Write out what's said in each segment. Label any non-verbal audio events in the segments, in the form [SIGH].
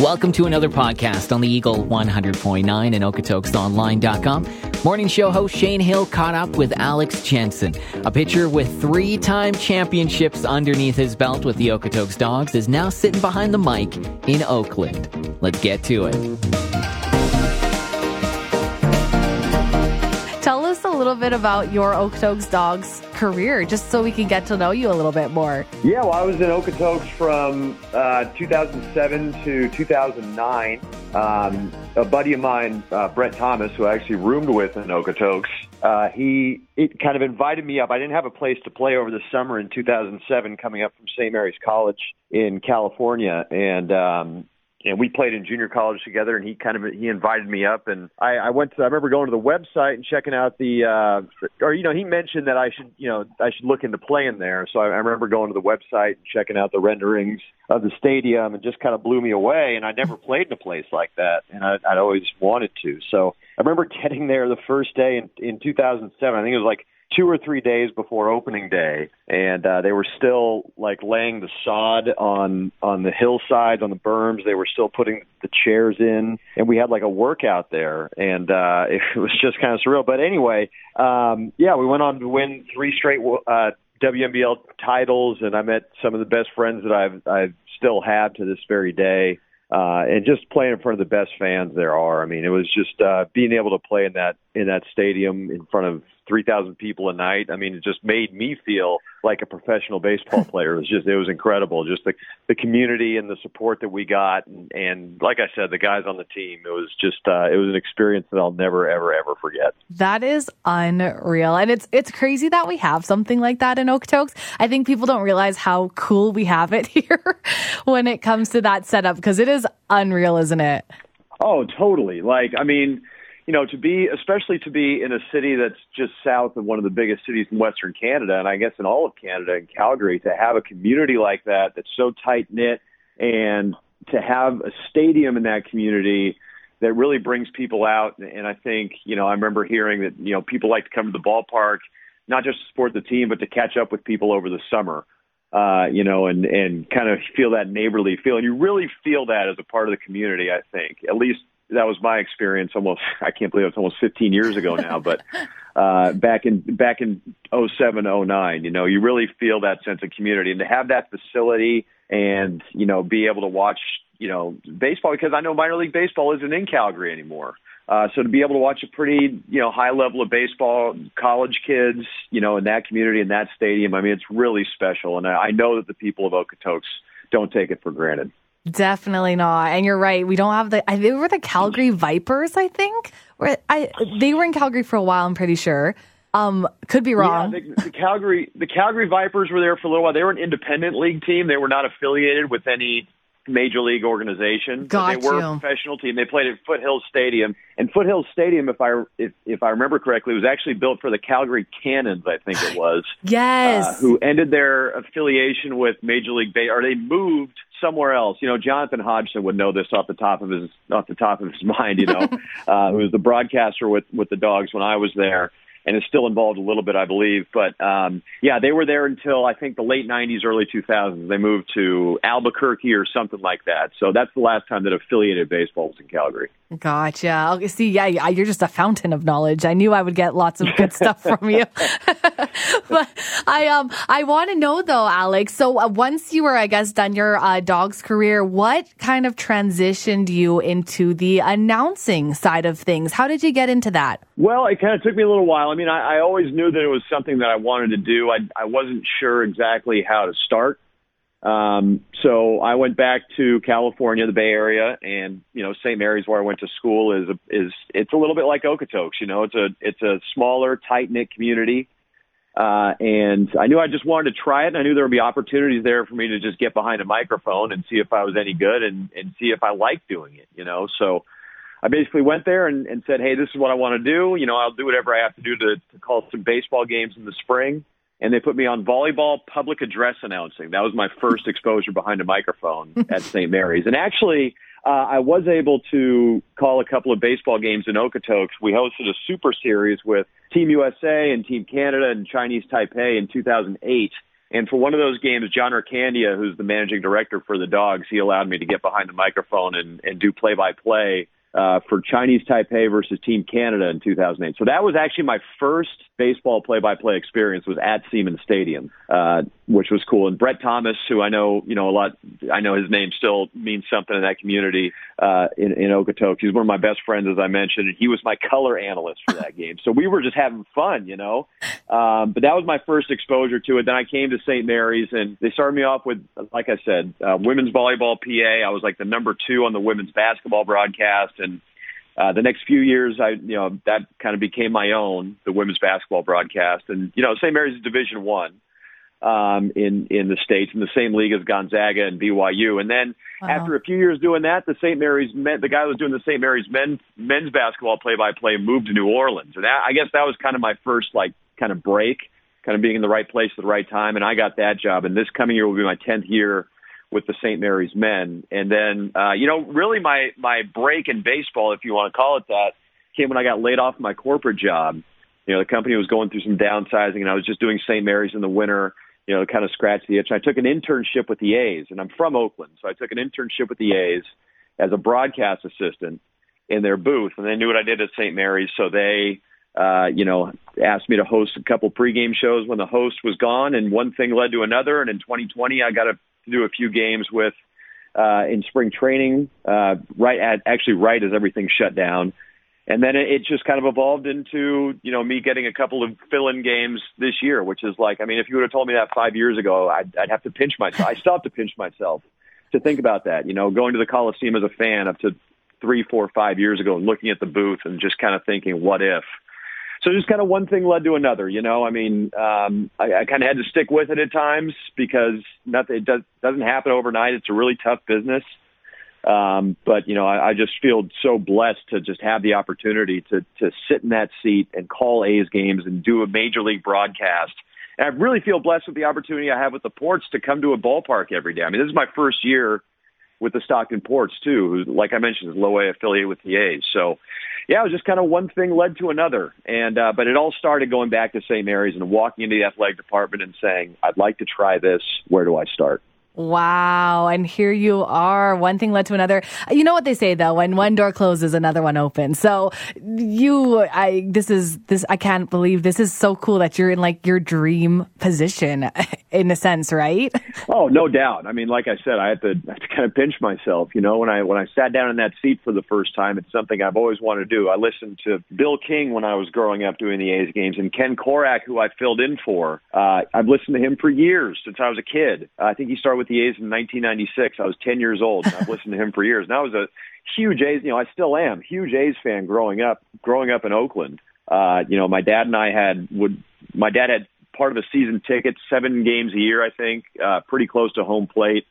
Welcome to another podcast on the Eagle 100.9 and OkotoksOnline.com. Morning show host Shayne Hill caught up with Alex Jensen. A pitcher with three time championships underneath his belt with the Okotoks Dawgs is now sitting behind the mic in Oakland. Let's get to it. Bit about your Okotoks Dawgs career, just so we can get to know you a little bit more. Yeah, well, I was in Okotoks from uh, 2007 to 2009. Um, a buddy of mine, uh, Brett Thomas, who I actually roomed with in Okotoks, uh, he it kind of invited me up. I didn't have a place to play over the summer in 2007, coming up from St. Mary's College in California, and um, and we played in junior college together and he kind of he invited me up and I, I went to I remember going to the website and checking out the uh or you know he mentioned that I should you know I should look into playing there. So I, I remember going to the website and checking out the renderings of the stadium and just kind of blew me away and I never [LAUGHS] played in a place like that and I, I'd always wanted to. So I remember [LAUGHS] getting there the first day in in 2007 I think it was like two or three days before opening day, and uh, they were still like laying the sod on on the hillsides, on the berms. They were still putting the chairs in, and we had like a workout there, and uh, [LAUGHS] it was just kind of surreal. But anyway, um, yeah, we went on to win three straight uh, WMBL titles, and I met some of the best friends that I've I've still have to this very day. Uh, and just playing in front of the best fans there are. I mean, it was just uh, being able to play in that in that stadium in front of 3,000 people a night. I mean, it just made me feel like a professional baseball [LAUGHS] player. It was just, it was incredible. Just the, the community and the support that we got. And, and like I said, the guys on the team, it was just, uh, it was an experience that I'll never, ever, ever forget. That is unreal. And it's, it's crazy that we have something like that in Okotoks. I think people don't realize how cool we have it [LAUGHS] here when it comes to that setup because it is unreal, isn't it? Oh, totally. Like, I mean, you know, to be, especially to be in a city that's just south of one of the biggest cities in Western Canada, and I guess in all of Canada, in Calgary, to have a community like that that's so tight knit, and to have a stadium in that community that really brings people out. And I think, you know, I remember hearing that, you know, people like to come to the ballpark, not just to support the team, but to catch up with people over the summer. Uh, you know, and and kind of feel that neighborly feel, and you really feel that as a part of the community. I think, at least that was my experience almost [LAUGHS] I can't believe it's almost 15 years ago now but uh back in back in 07 09 you know you really feel that sense of community and to have that facility and you know be able to watch you know baseball because I know minor league baseball isn't in Calgary anymore uh, so to be able to watch a pretty, you know, high level of baseball, college kids, you know, in that community, in that stadium, I mean, it's really special. And I, I know that the people of Okotoks don't take it for granted. Definitely not. And you're right. We don't have the. They were the Calgary Vipers, I think. Where I they were in Calgary for a while. I'm pretty sure. Um, could be wrong. Yeah, the, the Calgary the Calgary Vipers were there for a little while. They were an independent league team. They were not affiliated with any major league organization. Got they were you. a professional team. They played at Foothills Stadium, and Foothills Stadium, if I if if I remember correctly, was actually built for the Calgary Cannons. I think it was. [SIGHS] yes. Uh, who ended their affiliation with Major League Baseball, or they moved somewhere else. You know, Jonathan Hodgson would know this off the top of his off the top of his [LAUGHS] mind. You know, [LAUGHS] uh, who was the broadcaster with with the Dawgs when I was there and is still involved a little bit, I believe. But um, yeah, they were there until I think the late '90s, early 2000s. They moved to Albuquerque or something like that. So that's the last time that affiliated baseball was in Calgary. Gotcha. See, yeah, yeah, you're just a fountain of knowledge. I knew I would get lots of good stuff from you. [LAUGHS] but I um I want to know though, Alex. So uh, once you were, I guess, done your uh, dog's career, what kind of transitioned you into the announcing side of things? How did you get into that? Well, it kind of took me a little while. I mean, I, I always knew that it was something that I wanted to do. I I wasn't sure exactly how to start. Um, so I went back to California, the Bay Area, and you know, St. Mary's, where I went to school, is a, is it's a little bit like Okotoks. You know, it's a it's a smaller, tight knit community. Uh, and I knew I just wanted to try it. And I knew there would be opportunities there for me to just get behind a microphone and see if I was any good and, and see if I liked doing it, you know? So I basically went there and, and said, Hey, this is what I want to do. You know, I'll do whatever I have to do to, to call some baseball games in the spring. And they put me on volleyball public address announcing. That was my first [LAUGHS] exposure behind a microphone [LAUGHS] at St. Mary's. And actually, uh, I was able to call a couple of baseball games in Okotoks. We hosted a super series with Team USA and Team Canada and Chinese Taipei in 2008. And for one of those games, John Ircandia, who's the managing director for the Dawgs, he allowed me to get behind the microphone and, and do play by play uh, for Chinese Taipei versus Team Canada in 2008. So that was actually my first baseball play-by-play experience was at Seaman Stadium, uh, which was cool. And Brett Thomas, who I know, you know, a lot, I know his name still means something in that community, uh, in, in Okotoks. He's one of my best friends, as I mentioned, and he was my color analyst for that [LAUGHS] game. So we were just having fun, you know. Um, but that was my first exposure to it. Then I came to St. Mary's and they started me off with, like I said, uh, women's volleyball PA. I was like the number two on the women's basketball broadcast and uh, the next few years, I you know that kind of became my own, the women's basketball broadcast, and you know St. Mary's is Division One um, in in the states, in the same league as Gonzaga and BYU. And then wow. after a few years doing that, the St. Mary's men, the guy who was doing the St. Mary's men men's basketball play by play moved to New Orleans, and that, I guess that was kind of my first like kind of break, kind of being in the right place at the right time, and I got that job. And this coming year will be my tenth year with the St. Mary's men. And then, uh, you know, really my, my break in baseball, if you want to call it that, came when I got laid off my corporate job. You know, the company was going through some downsizing and I was just doing St. Mary's in the winter, you know, kind of scratch the itch. I took an internship with the A's and I'm from Oakland. So I took an internship with the A's as a broadcast assistant in their booth and they knew what I did at St. Mary's. So they, uh, you know, asked me to host a couple pregame shows when the host was gone, and one thing led to another. And in 2020, I got a to do a few games with uh, in spring training, uh, right at actually right as everything shut down. And then it, just kind of evolved into, you know, me getting a couple of fill-in games this year, which is like, I mean, if you would have told me that five years ago, I'd, I'd have to pinch myself. I still have to pinch myself to think about that. You know, going to the Coliseum as a fan up to three, four, five years ago and looking at the booth and just kind of thinking, what if? So just kind of one thing led to another, you know. I mean, um, I, I kind of had to stick with it at times because nothing it does, doesn't happen overnight. It's a really tough business. Um, but you know, I, I just feel so blessed to just have the opportunity to to sit in that seat and call A's games and do a major league broadcast. And I really feel blessed with the opportunity I have with the Ports to come to a ballpark every day. I mean, this is my first year with the Stockton Ports too, who, like I mentioned, is low A affiliate with the A's. So yeah, it was just kind of one thing led to another. And, uh, but it all started going back to St. Mary's and walking into the athletic department and saying, I'd like to try this. Where do I start? Wow. And here you are. One thing led to another. You know what they say though, when one door closes, another one opens. So you, I, this is, this, I can't believe this is so cool that you're in like your dream position [LAUGHS] in a sense, right? Oh, no doubt. I mean, like I said, I had to, I had to kind of pinch myself, you know, when I, when I sat down in that seat for the first time, it's something I've always wanted to do. I listened to Bill King when I was growing up doing the A's games and Ken Korach, who I filled in for. Uh, I've listened to him for years since I was a kid. I think he started with the A's in 1996. I was 10 years old. And I've listened to him for years. And I was a huge A's, you know, I still am huge A's fan growing up, growing up in Oakland. Uh, you know, my dad and I had would my dad had part of a season ticket, seven games a year, I think, uh, pretty close to home plate.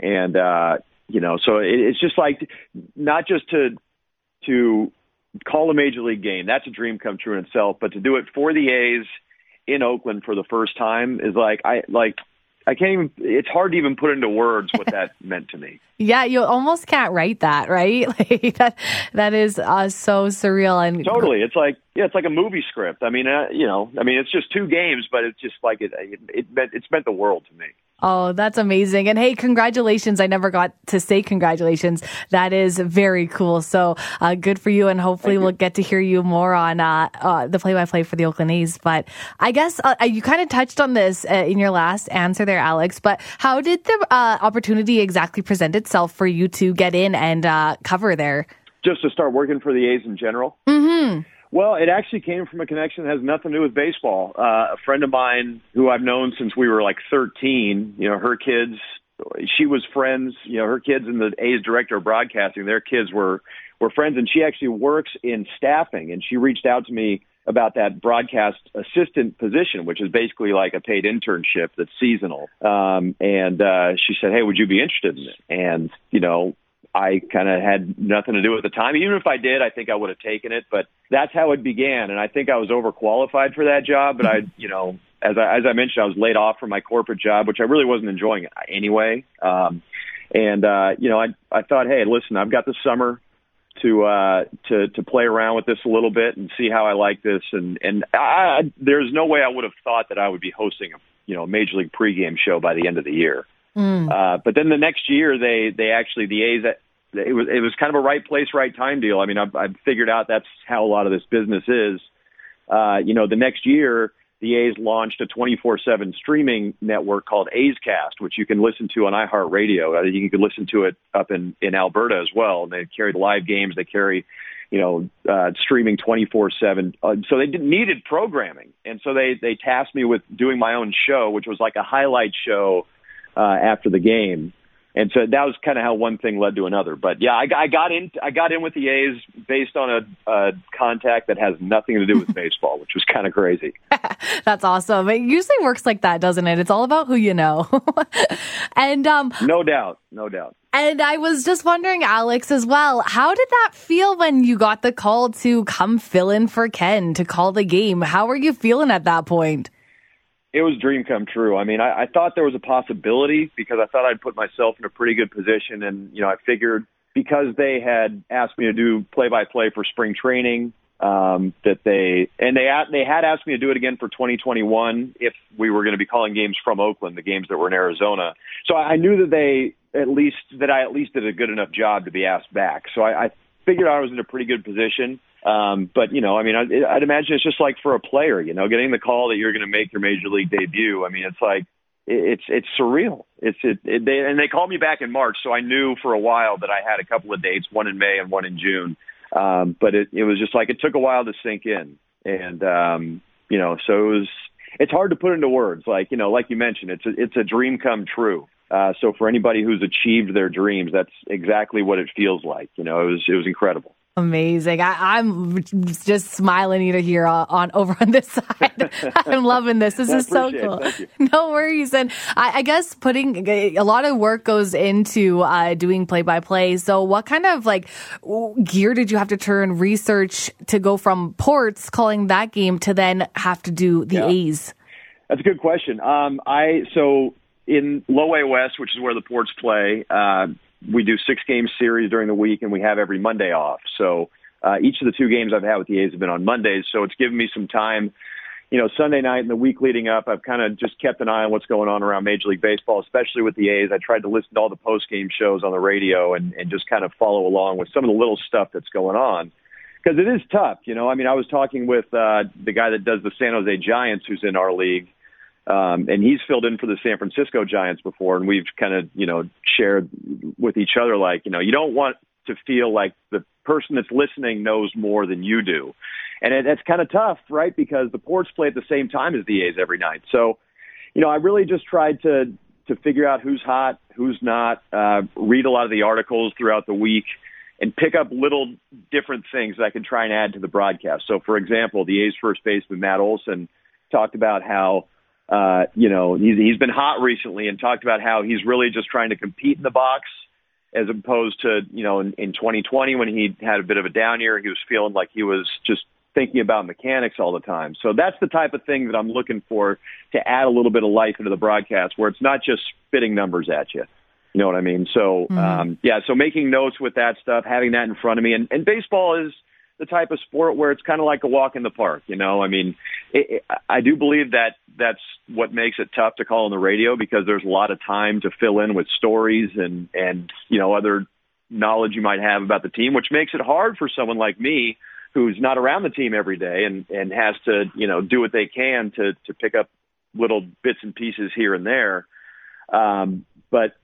And, uh, you know, so it, it's just like not just to, to call a major league game. That's a dream come true in itself, but to do it for the A's in Oakland for the first time is like, I like, I can't even. It's hard to even put into words what that [LAUGHS] meant to me. Yeah, you almost can't write that, right? [LAUGHS] Like that. That is uh, so surreal and totally. It's like yeah, it's like a movie script. I mean, uh, you know, I mean, it's just two games, but it's just like it. It, it meant it's meant the world to me. Oh, that's amazing. And hey, congratulations. I never got to say congratulations. That is very cool. So uh, good for you. And hopefully we'll get to hear you more on uh, uh, the play by play for the Oakland A's. But I guess uh, you kind of touched on this uh, in your last answer there, Alex. But how did the uh, opportunity exactly present itself for you to get in and cover there? Just to start working for the A's in general. Mm-hmm. Well, it actually came from a connection that has nothing to do with baseball. Uh, a friend of mine who I've known since we were like 13, you know, her kids, she was friends, you know, her kids and the A's director of broadcasting, their kids were, were friends and she actually works in staffing and she reached out to me about that broadcast assistant position, which is basically like a paid internship that's seasonal. Um, and, uh, she said, Hey, would you be interested in it? And, you know, I kind of had nothing to do with the time. Even if I did, I think I would have taken it. But that's how it began, and I think I was overqualified for that job. But I, [LAUGHS] you know, as I as I mentioned, I was laid off from my corporate job, which I really wasn't enjoying anyway. Um, and uh, you know, I I thought, hey, listen, I've got the summer to uh, to to play around with this a little bit and see how I like this. And and I, there's no way I would have thought that I would be hosting a you know major league pregame show by the end of the year. Mm. Uh, but then the next year, they they actually the A's it was it was kind of a right place, right time deal. I mean, I've, I've figured out that's how a lot of this business is. Uh, you know, the next year the A's launched a 24/7 streaming network called A's Cast, which you can listen to on iHeartRadio. You can listen to it up in in Alberta as well. And they carry the live games. They carry, you know, uh, streaming 24/7. Uh, so they needed programming, and so they they tasked me with doing my own show, which was like a highlight show uh, after the game and so that was kind of how one thing led to another. But yeah, I, I got in. I got in with the A's based on a, a contact that has nothing to do with [LAUGHS] baseball, which was kind of crazy. [LAUGHS] That's awesome. It usually works like that, doesn't it? It's all about who you know. [LAUGHS] and um, no doubt, no doubt. And I was just wondering, Alex, as well, how did that feel when you got the call to come fill in for Ken to call the game? How were you feeling at that point? It was dream come true. I mean, I, I thought there was a possibility because I thought I'd put myself in a pretty good position, and you know, I figured because they had asked me to do play by play for spring training, um, that they and they they had asked me to do it again for 2021 if we were going to be calling games from Oakland, the games that were in Arizona. So I knew that they at least that I at least did a good enough job to be asked back. So I, I figured I was in a pretty good position. Um, but you know, I mean, I, I'd imagine it's just like for a player, you know, getting the call that you're going to make your major league debut. I mean, it's like it's it's surreal. It's it, it they and they called me back in March, so I knew for a while that I had a couple of dates, one in May and one in June. Um, but it it was just like it took a while to sink in, and um, you know, so it was. It's hard to put into words, like you know, like you mentioned, it's a, it's a dream come true. Uh, so for anybody who's achieved their dreams, that's exactly what it feels like. You know, it was it was incredible. Amazing. I, am just smiling ear to hear on, on, over on this [LAUGHS] side. I'm loving this. This is so cool. [LAUGHS] No worries. And I, I, guess putting a lot of work goes into uh, doing play by play. So what kind of like gear did you have to turn research to go from ports calling that game to then have to do the yeah. A's? That's a good question. Um, I so in Low A West, which is where the ports play. Uh, we do six game series during the week, and we have every Monday off. So uh, each of the two games I've had with the A's have been on Mondays. So it's given me some time. You know, Sunday night and the week leading up, I've kind of just kept an eye on what's going on around Major League Baseball, especially with the A's. I tried to listen to all the post game shows on the radio and, and just kind of follow along with some of the little stuff that's going on. Because it is tough, you know. I mean, I was talking with uh, the guy that does the San Jose Giants, who's in our league, um, and he's filled in for the San Francisco Giants before, and we've kind of, you know, shared with each other like, you know, you don't want to feel like the person that's listening knows more than you do. And it, it's kind of tough, right? Because the ports play at the same time as the A's every night. So, you know, I really just tried to to figure out who's hot, who's not, uh, read a lot of the articles throughout the week, and pick up little different things that I can try and add to the broadcast. So, for example, the A's first baseman Matt Olson talked about how uh, you know, he's, he's been hot recently and talked about how he's really just trying to compete in the box as opposed to, you know, in, in 2020 when he had a bit of a down year, he was feeling like he was just thinking about mechanics all the time. So that's the type of thing that I'm looking for to add a little bit of life into the broadcast where it's not just spitting numbers at you. You know what I mean? So, mm-hmm. um, yeah, so making notes with that stuff, having that in front of me and, and baseball is, the type of sport where it's kind of like a walk in the park. You know, I mean, it, it, I do believe that that's what makes it tough to call on the radio because there's a lot of time to fill in with stories and and you know other knowledge you might have about the team, which makes it hard for someone like me who's not around the team every day and and has to you know do what they can to to pick up little bits and pieces here and there. Um, but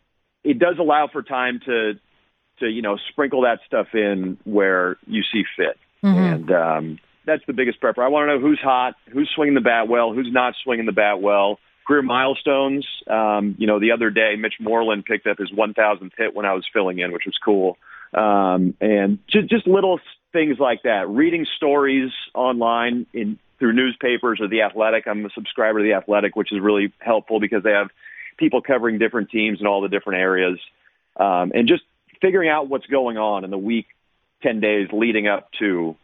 it does allow for time to to you know sprinkle that stuff in where you see fit. Mm-hmm. And um, that's the biggest prepper. I want to know who's hot, who's swinging the bat well, who's not swinging the bat well. Career milestones. Um, you know, the other day, Mitch Moreland picked up his 1,000th hit when I was filling in, which was cool. Um, and just, just little things like that. Reading stories online in through newspapers or the Athletic. I'm a subscriber to the Athletic, which is really helpful because they have people covering different teams in all the different areas. Um, and just figuring out what's going on in the week 10 days leading up to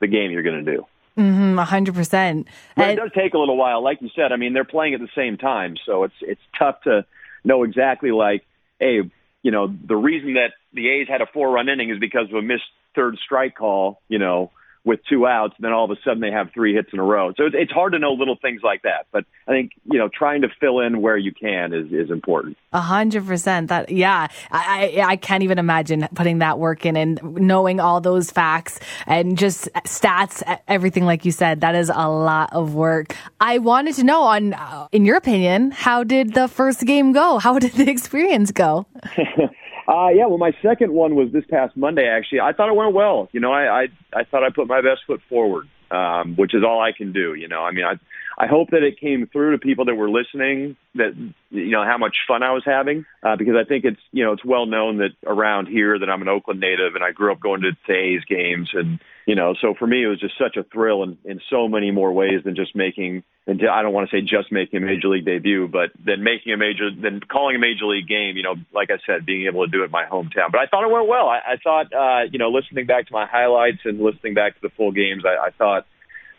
the game you're going to do. Mm-hmm, 100%. But it does take a little while. Like you said, I mean, they're playing at the same time. So it's, it's tough to know exactly like, hey, you know, the reason that the A's had a four run inning is because of a missed third strike call, you know, with two outs, and then all of a sudden they have three hits in a row. So it's hard to know little things like that. But I think you know trying to fill in where you can is is important. A hundred percent. That yeah, I, I can't even imagine putting that work in and knowing all those facts and just stats, everything like you said. That is a lot of work. I wanted to know, on uh, in your opinion, how did the first game go? How [LAUGHS] did the experience go? [LAUGHS] Uh, yeah, well, my second one was this past Monday. Actually, I thought it went well. You know, I I, I thought I put my best foot forward, um, which is all I can do. You know, I mean, I I hope that it came through to people that were listening that you know how much fun I was having uh, because I think it's you know it's well known that around here that I'm an Oakland native and I grew up going to today's games and you know so for me it was just such a thrill in, in so many more ways than just making and I don't want to say just making a major league debut but then making a major then calling a major league game you know like I said being able to do it in my hometown. But I thought it went well. I, I thought uh, you know listening back to my highlights and listening back to the full games I, I thought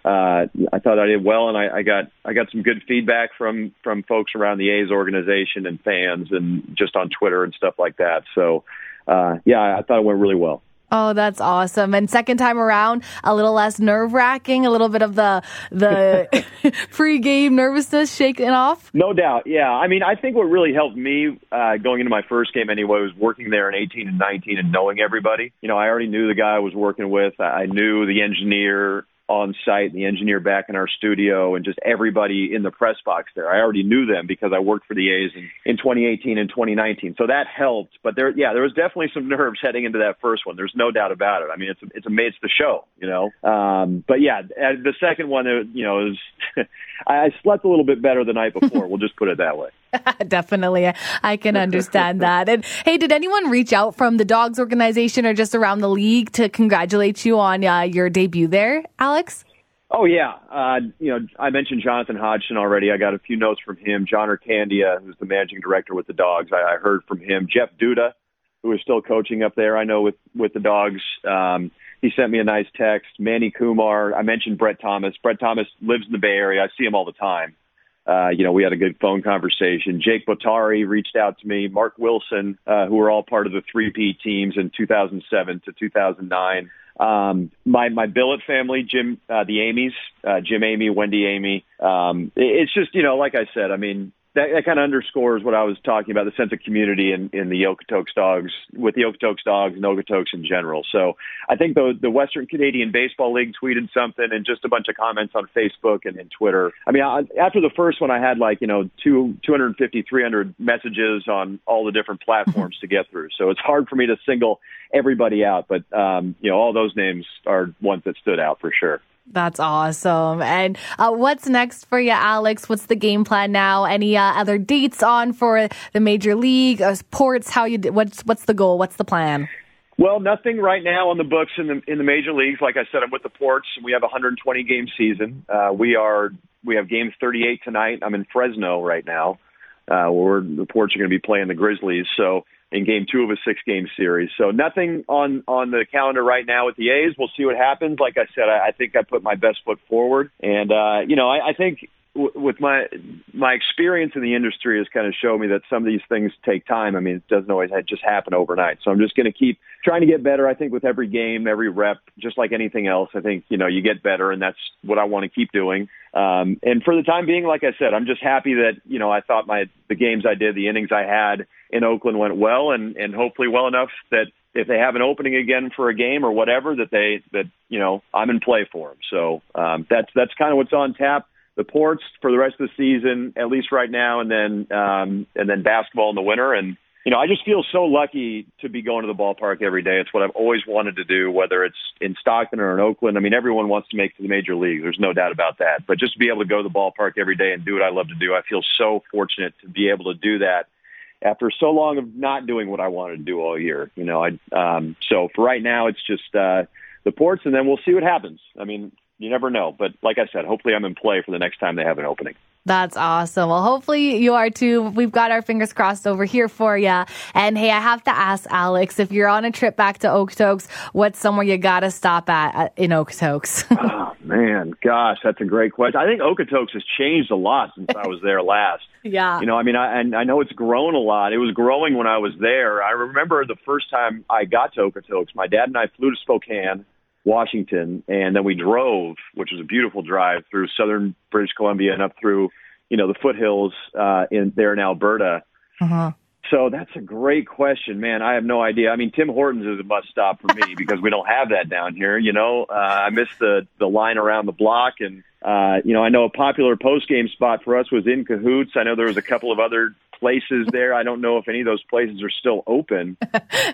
uh, I thought I did well, and I, I got I got some good feedback from from folks around the A's organization and fans, and just on Twitter and stuff like that. So, uh, yeah, I thought it went really well. Oh, that's awesome! And second time around, a little less nerve wracking, a little bit of the the [LAUGHS] pre-game nervousness shaken off. No doubt, yeah. I mean, I think what really helped me uh, going into my first game anyway was working there in 18 and 19 and knowing everybody. You know, I already knew the guy I was working with. I knew the engineer on site, the engineer back in our studio, and just everybody in the press box there. I already knew them because I worked for the A's in, in 2018 and 2019, so that helped. But there, yeah, there was definitely some nerves heading into that first one. There's no doubt about it. I mean, it's it's a it's the show, you know. Um, but yeah, the second one, you know, was [LAUGHS] I slept a little bit better the night before. we'll just put it that way. [LAUGHS] Definitely. I can understand that. And hey, did anyone reach out from the dogs organization or just around the league to congratulate you on uh, your debut there, Alex? Oh yeah, uh, you know I mentioned Jonathan Hodgson already. I got a few notes from him. John Ircandia, who's the managing director with the Dawgs, I, I heard from him. Jeff Duda, who is still coaching up there, I know with with the Dogs. Um, he sent me a nice text. Manny Kumar, I mentioned Brett Thomas. Brett Thomas lives in the Bay Area. I see him all the time. Uh, you know, we had a good phone conversation. Jake Botari reached out to me. Mark Wilson, uh, who were all part of the three P teams in 2007 to 2009. Um, my my billet family, Jim, uh, the Amy's, uh, Jim Amy, Wendy Amy. Um, it's just you know, like I said, I mean, that, that kind of underscores what I was talking about the sense of community in, in the Okotoks dogs with the Okotoks dogs and Okotoks in general. So I think the the Western Canadian Baseball League tweeted something and just a bunch of comments on Facebook and, and Twitter. I mean, I, after the first one, I had like you know two 250 300 messages on all the different platforms [LAUGHS] to get through. So it's hard for me to single everybody out, but um, you know all those names are ones that stood out for sure. That's awesome. And uh, what's next for you, Alex? What's the game plan now? Any uh, other dates on for the major league uh, sports? How you? What's what's the goal? What's the plan? Well, nothing right now on the books in the in the major leagues. Like I said, I'm with the Ports. We have a 120 game season. Uh, we are we have games 38 tonight. I'm in Fresno right now. Uh, where the Ports are going to be playing the Grizzlies. So in game two of a six game series. So nothing on, on the calendar right now with the A's. We'll see what happens. Like I said, I, I think I put my best foot forward. And, uh, you know, I, I think with my my experience in the industry has kind of shown me that some of these things take time. I mean, it doesn't always just happen overnight. So I'm just going to keep trying to get better. I think with every game, every rep, just like anything else, I think you know you get better, and that's what I want to keep doing. Um, and for the time being, like I said, I'm just happy that you know I thought my the games I did, the innings I had in Oakland went well, and and hopefully well enough that if they have an opening again for a game or whatever, that they that you know I'm in play for them. So um, that's that's kind of what's on tap the ports for the rest of the season, at least right now, and then um, and then basketball in the winter. And you know, I just feel so lucky to be going to the ballpark every day. It's what I've always wanted to do, whether it's in Stockton or in Oakland. I mean, everyone wants to make to the major league. There's no doubt about that. But just to be able to go to the ballpark every day and do what I love to do, I feel so fortunate to be able to do that after so long of not doing what I wanted to do all year. You know, I um, so for right now, it's just uh, the ports, and then we'll see what happens. I mean, you never know. But like I said, hopefully I'm in play for the next time they have an opening. That's awesome. Well, hopefully you are too. We've got our fingers crossed over here for you. And hey, I have to ask Alex, if you're on a trip back to Okotoks, what's somewhere you got to stop at uh, in Okotoks? [LAUGHS] oh, Man, gosh, that's a great question. I think Okotoks has changed a lot since I was there last. [LAUGHS] Yeah. You know, I mean, I, and I know it's grown a lot. It was growing when I was there. I remember the first time I got to Okotoks, my dad and I flew to Spokane, Washington, and then we drove, which was a beautiful drive through southern British Columbia and up through, you know, the foothills uh, in there in Alberta. Uh-huh. So that's a great question, man. I have no idea. I mean, Tim Hortons is a must stop for me [LAUGHS] because we don't have that down here. You know, uh, I miss the the line around the block, and uh, you know, I know a popular post game spot for us was in Cahoots. I know there was a couple of other places there. I don't know if any of those places are still open.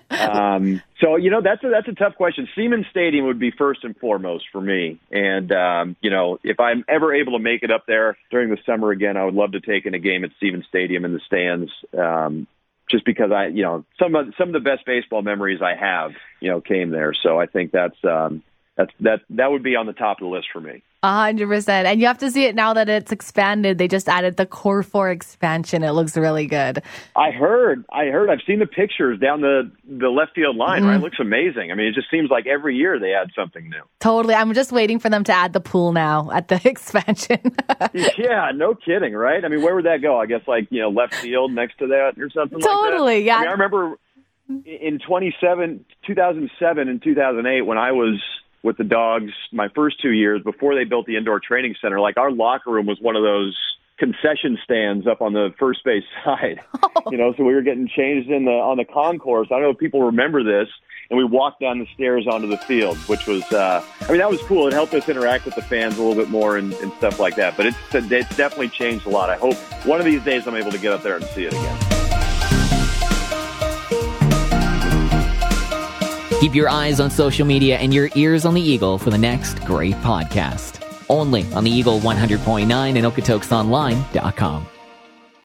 Um, so you know, that's a that's a tough question. Seaman Stadium would be first and foremost for me, and um, you know, if I'm ever able to make it up there during the summer again, I would love to take in a game at Seaman Stadium in the stands. Um, just because I, you know, some of some of the best baseball memories I have, you know, came there. So I think that's um, that's that that would be on the top of the list for me. A hundred percent. And you have to see it now that it's expanded. They just added the Core Four expansion. It looks really good. I heard, I heard, I've seen the pictures down the the left field line. Mm-hmm. Right, it looks amazing. I mean, it just seems like every year they add something new. Totally. I'm just waiting for them to add the pool now at the [LAUGHS] expansion. yeah, no kidding, right? I mean, where would that go? I guess like you know left field next to that or something. Totally. Like yeah. I, mean, I remember in 27, 2007 and 2008 when I was with the dogs my first two years before they built the indoor training center. Like our locker room was one of those concession stands up on the first base [LAUGHS] side. Oh. You know, so we were getting changed in the on the concourse. I don't know if people remember this. And we walked down the stairs onto the field, which was, uh, I mean, that was cool. It helped us interact with the fans a little bit more and, and stuff like that. But it's, it's definitely changed a lot. I hope one of these days I'm able to get up there and see it again. Keep your eyes on social media and your ears on the Eagle for the next great podcast. Only on the Eagle 100.9 and OkotoksOnline.com.